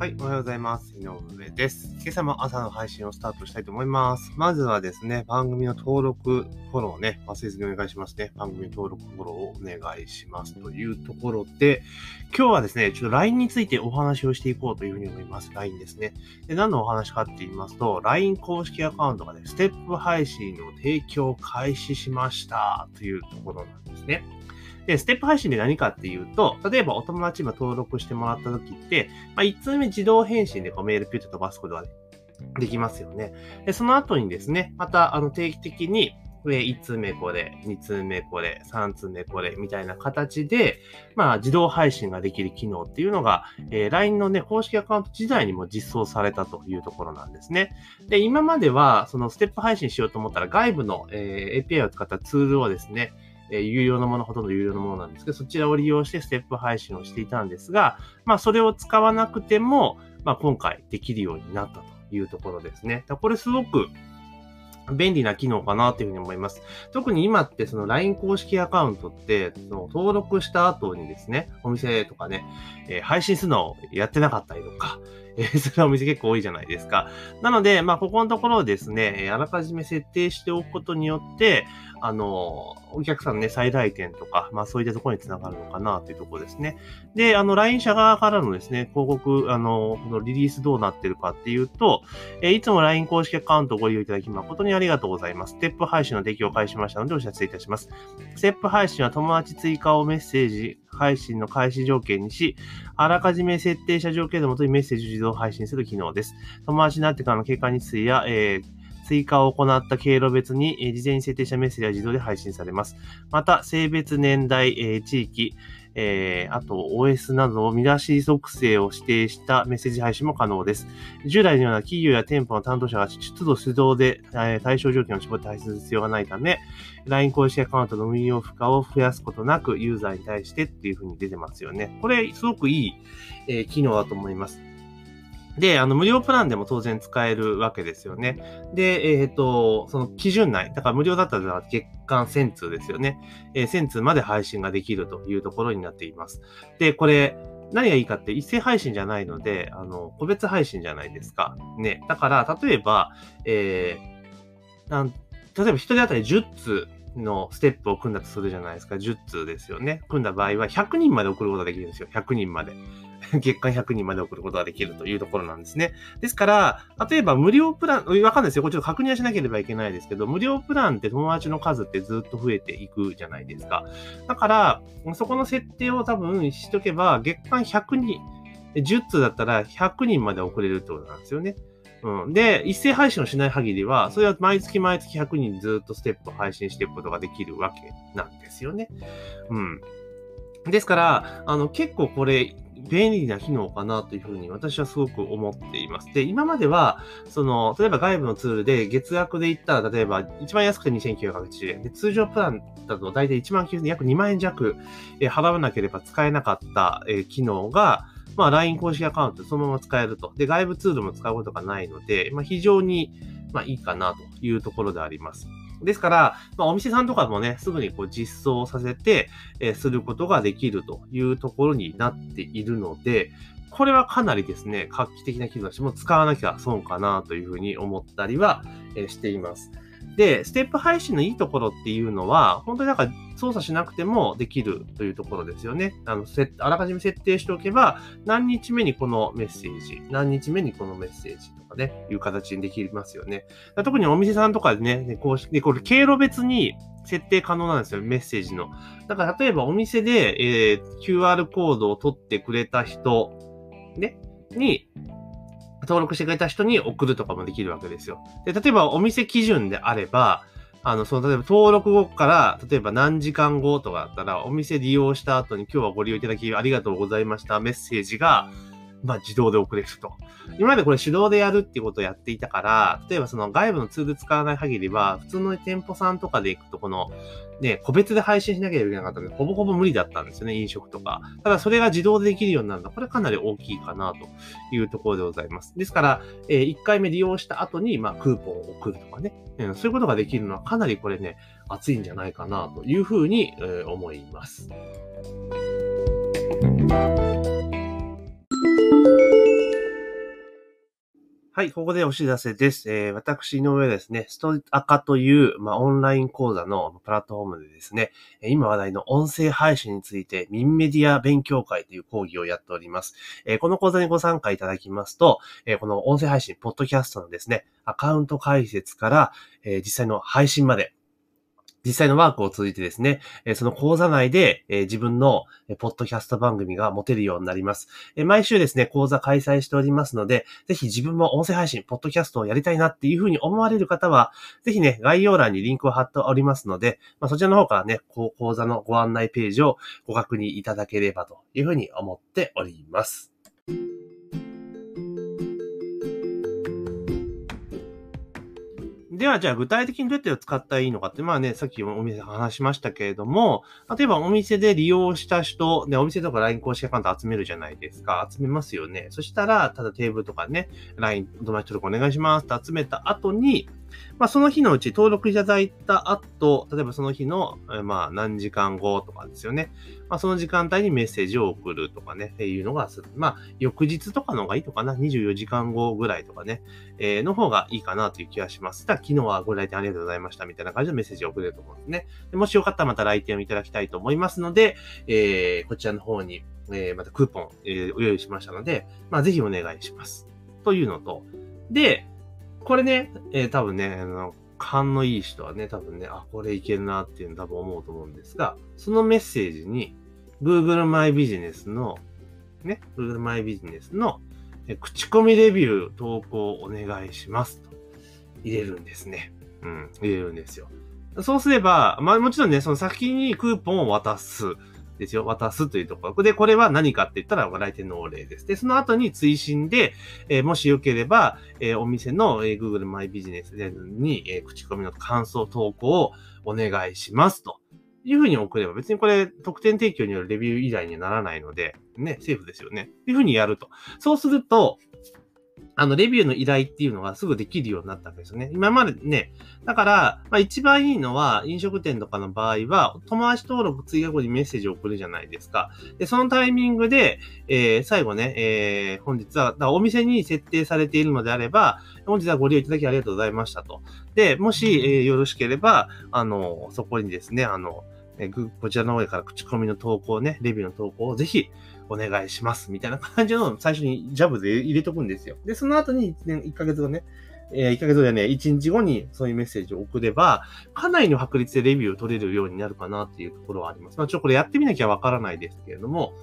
はい、おはようございます。井上です。今朝も朝の配信をスタートしたいと思います。まずはですね、番組の登録、フォローをね、忘れずにお願いしますね。番組登録、フォローをお願いします。というところで、今日はですね、ちょっと LINE についてお話をしていこうというふうに思います。LINE ですね。で何のお話かって言いますと、LINE 公式アカウントがね、ステップ配信を提供開始しましたというところなんですね。で、ステップ配信で何かっていうと、例えばお友達今登録してもらった時って、まあ、1通目自動返信でこうメールピュッと飛ばすことができますよね。で、その後にですね、またあの定期的に、上1通目これ、2通目これ、3通目これ、みたいな形で、まあ、自動配信ができる機能っていうのが、えー LINE のね、公式アカウント時代にも実装されたというところなんですね。で、今までは、そのステップ配信しようと思ったら、外部の、えー API を使ったツールをですね、え有料のもの、ほとんど有料のものなんですけど、そちらを利用してステップ配信をしていたんですが、まあ、それを使わなくても、まあ、今回できるようになったというところですね。これすごく便利な機能かなというふうに思います。特に今ってその LINE 公式アカウントって、その登録した後にですね、お店とかね、えー配信するのをやってなかったりとか、えーそれはお店結構多いじゃないですか。なので、まあ、ここのところをですね、あらかじめ設定しておくことによって、あの、お客さんのね、最大点とか、まあそういったところにつながるのかなというところですね。で、あの、LINE 社側からのですね、広告、あの、このリリースどうなってるかっていうと、えいつも LINE 公式アカウントをご利用いただき誠にありがとうございます。ステップ配信の提供を開始しましたのでお知らせいたします。ステップ配信は友達追加をメッセージ配信の開始条件にし、あらかじめ設定した条件のもとにメッセージを自動配信する機能です。友達になってからの経過日数や、えー追加を行った経路別に、え事前に設定したメッセージは自動で配信されます。また、性別、年代、え地域、えーあと OS などの見出し属性を指定したメッセージ配信も可能です。従来のような企業や店舗の担当者が出動手動で、えー対象条件を絞って配信する必要がないため、LINE 公式アカウントの運用負荷を増やすことなく、ユーザーに対してっていうふうに出てますよね。これ、すごくいい、えー機能だと思います。で、あの、無料プランでも当然使えるわけですよね。で、えっ、と、その基準内、だから無料だったら月間1000通ですよね。えー1000通まで配信ができるというところになっています。で、これ、何がいいかって一斉配信じゃないので、あの、個別配信じゃないですか。ね。だから、例えば、えーなん例えば一人当たり10通のステップを組んだとするじゃないですか。10通ですよね。組んだ場合は100人まで送ることができるんですよ。100人まで。月間100人まで送ることができるというところなんですね。ですから、例えば無料プラン、わかんないですよ。これちょっと確認はしなければいけないですけど、無料プランって友達の数ってずっと増えていくじゃないですか。だから、そこの設定を多分しとけば、月間100人、10通だったら100人まで送れるってことなんですよね。うん。で、一斉配信をしない限りは、それは毎月毎月100人ずっとステップを配信していくことができるわけなんですよね。うん。ですから、あの、結構これ、便利な機能かなというふうに私はすごく思っています。で、今までは、その、例えば外部のツールで月額で言ったら、例えば一番安くて2980円で、通常プランだと大体1万9000約2万円弱、えー払わなければ使えなかった、えー機能が、まあ、LINE 公式アカウントそのまま使えると。で、外部ツールも使うことがないので、まあ、非常に、まあ、いいかなというところであります。ですから、まあ、お店さんとかもね、すぐにこう実装させて、えーすることができるというところになっているので、これはかなりですね、画期的な機能だして、も使わなきゃ損かなというふうに思ったりは、えーしています。で、ステップ配信のいいところっていうのは、本当になんか操作しなくてもできるというところですよね。あの、せあらかじめ設定しておけば、何日目にこのメッセージ、何日目にこのメッセージとかね、いう形にできますよね。特にお店さんとかでね、でこうで、これ経路別に設定可能なんですよ、メッセージの。だから例えばお店で、えー QR コードを取ってくれた人、ね、に、登録してくれた人に送るとかもできるわけですよ。で、例えばお店基準であれば、あの、その、例えば登録後から、例えば何時間後とかだったら、お店利用した後に今日はご利用いただきありがとうございましたメッセージが、まあ自動で送れると。今までこれ手動でやるっていうことをやっていたから、例えばその外部のツール使わない限りは、普通の店舗さんとかで行くと、この、ね、個別で配信しなければいけなかったので、ほぼほぼ無理だったんですよね、飲食とか。ただそれが自動でできるようになるのは、これかなり大きいかなというところでございます。ですから、えー1回目利用した後に、まあ、クーポンを送るとかね、うん、そういうことができるのはかなりこれね、熱いんじゃないかなというふうに、えー思います。はい、ここでお知らせです。えー、私、井上ですね、ストアカという、まあ、オンライン講座のプラットフォームでですね、今話題の音声配信について、ミンメディア勉強会という講義をやっております。えー、この講座にご参加いただきますと、えー、この音声配信、ポッドキャストのですね、アカウント解説から、え実際の配信まで、実際のワークを通じてですね、その講座内で自分のポッドキャスト番組が持てるようになります。毎週ですね、講座開催しておりますので、ぜひ自分も音声配信、ポッドキャストをやりたいなっていうふうに思われる方は、ぜひね、概要欄にリンクを貼っておりますので、まあ、そちらの方からね、講座のご案内ページをご確認いただければというふうに思っております。では、じゃあ具体的にどうやって使ったらいいのかって、まあね、さっきお店話しましたけれども、例えばお店で利用した人、ね、お店とか LINE 公式アカウント集めるじゃないですか。集めますよね。そしたら、ただテーブルとかね、LINE 友達登録お願いしますって集めた後に、まあ、その日のうち登録いただいた後、例えばその日の、まあ、何時間後とかですよね。まあ、その時間帯にメッセージを送るとかね、っていうのが。まあ、翌日とかの方がいいのかな ?24 時間後ぐらいとかね、えー、の方がいいかなという気がします。ただ、昨日はご来店ありがとうございましたみたいな感じのメッセージを送れると思うんですね。でもしよかったらまた来店をいただきたいと思いますので、えー、こちらの方に、えー、またクーポン、えー、お用意しましたので、まあ、ぜひお願いします。というのと、で、これね、えー、多分ね、あの、勘のいい人はね、多分ね、あ、これいけるなっていうの多分思うと思うんですが、そのメッセージに、Google マイビジネスの、ね、Google マイビジネスの、え口コミレビュー投稿お願いしますと入れるんですね。うん、入れるんですよ。そうすれば、まあもちろんね、その先にクーポンを渡す。ですよ。渡すというところ。で、これは何かって言ったら、来店のお礼です。で、その後に追伸で、えー、もしよければ、えー、お店の、えー、Google マイビジネスに、えー、口コミの感想投稿をお願いしますと。いうふうに送れば、別にこれ、特典提供によるレビュー依頼にはならないので、ね、セーフですよね。っていうふうにやると。そうすると、あの、レビューの依頼っていうのがすぐできるようになったわけですよね。今までね。だから、まあ一番いいのは、飲食店とかの場合は、友達登録追加後にメッセージを送るじゃないですか。で、そのタイミングで、えー、最後ね、えー、本日は、だお店に設定されているのであれば、本日はご利用いただきありがとうございましたと。で、もし、えー、よろしければ、あの、そこにですね、あの、えこちらの方から口コミの投稿ね、レビューの投稿をぜひお願いします。みたいな感じの最初にジャブで入れとくんですよ。で、その後に1年、1ヶ月後ね、えー、1ヶ月後でね、1日後にそういうメッセージを送れば、かなりの確率でレビューを取れるようになるかなっていうところはあります。まあ、ちょこれやってみなきゃわからないですけれども、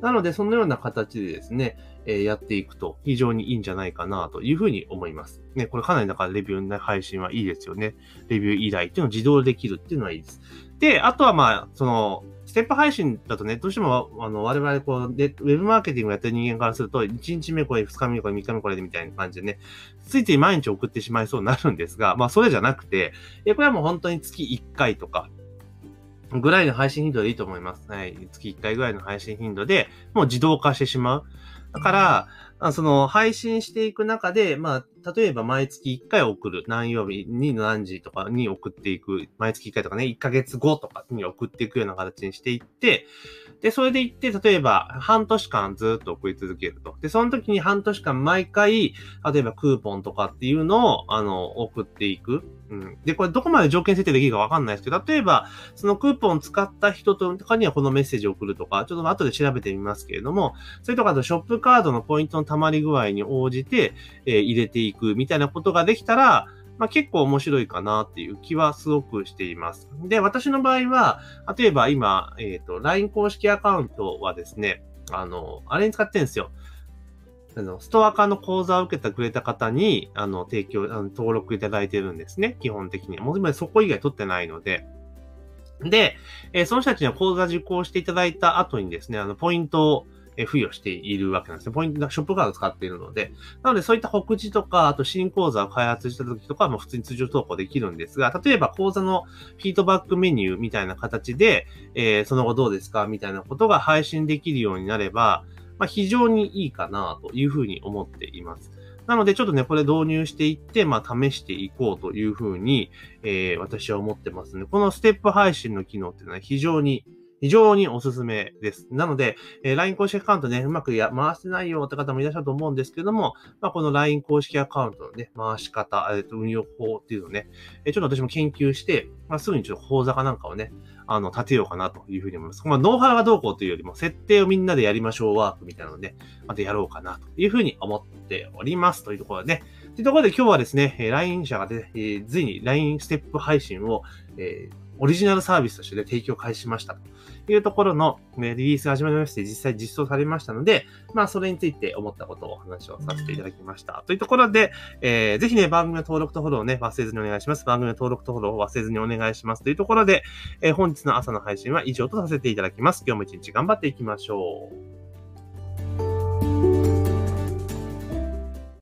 なので、そのような形でですね、えー、やっていくと非常にいいんじゃないかなというふうに思います。ね、これかなりだからレビューの配信はいいですよね。レビュー依頼っていうのを自動できるっていうのはいいです。で、あとはまあ、その、ステップ配信だとね、どうしても、あの、我々こう、で、ウェブマーケティングやってる人間からすると、1日目これ、2日目これ、3日目これでみたいな感じでね、ついつい毎日送ってしまいそうになるんですが、まあ、それじゃなくて、えこれはもう本当に月1回とか、ぐらいの配信頻度でいいと思います。はい。月1回ぐらいの配信頻度で、もう自動化してしまう。だから、その配信していく中で、まあ、例えば毎月1回送る。何曜日に何時とかに送っていく。毎月1回とかね、1ヶ月後とかに送っていくような形にしていって、で、それで言って、例えば、半年間ずっと送り続けると。で、その時に半年間毎回、例えばクーポンとかっていうのを、あの、送っていく。うん。で、これどこまで条件設定できるかわかんないですけど、例えば、そのクーポンを使った人とかにはこのメッセージを送るとか、ちょっと後で調べてみますけれども、それとかあとショップカードのポイントの溜まり具合に応じて、えー、入れていくみたいなことができたら、まあ、結構面白いかなっていう気はすごくしています。で、私の場合は、例えば今、えっ、ー、と、LINE 公式アカウントはですね、あの、あれに使ってるんですよ。あの、ストア化の講座を受けてくれた方に、あの、提供、あの登録いただいてるんですね。基本的に。もう今そこ以外取ってないので。で、えー、その人たちには講座受講していただいた後にですね、あの、ポイントをえ付与しているわけなんですね。ポイントが、ショップカード使っているので。なので、そういった告知とか、あと新講座を開発した時とかも普通に通常投稿できるんですが、例えば講座のフィードバックメニューみたいな形で、えー、その後どうですかみたいなことが配信できるようになれば、まあ、非常にいいかなというふうに思っています。なので、ちょっとね、これ導入していって、まあ、試していこうというふうに、えー、私は思ってますね。このステップ配信の機能っていうのは非常に非常におすすめです。なので、えー、LINE 公式アカウントね、うまくや回してないよって方もいらっしゃると思うんですけども、まあ、この LINE 公式アカウントのね、回し方、えっ、ー、と、運用法っていうのをね、えー、ちょっと私も研究して、まあ、すぐにちょっと講座かなんかをね、あの、立てようかなというふうに思います。まあ、ノウハウがどうこうというよりも、設定をみんなでやりましょうワークみたいなので、またやろうかなというふうに思っております。というところでね。というところで今日はですねえ、LINE 社がね、えー、随に LINE ステップ配信を、えー、オリジナルサービスとして提供開始しましたというところの、リリースが始まりまして、実際実装されましたので、まあ、それについて思ったことをお話をさせていただきました。というところで、えー、ぜひね、番組の登録とフォローをね、忘れずにお願いします。番組の登録とフォローを忘れずにお願いします。というところで、えー、本日の朝の配信は以上とさせていただきます。今日も一日頑張っていきましょう。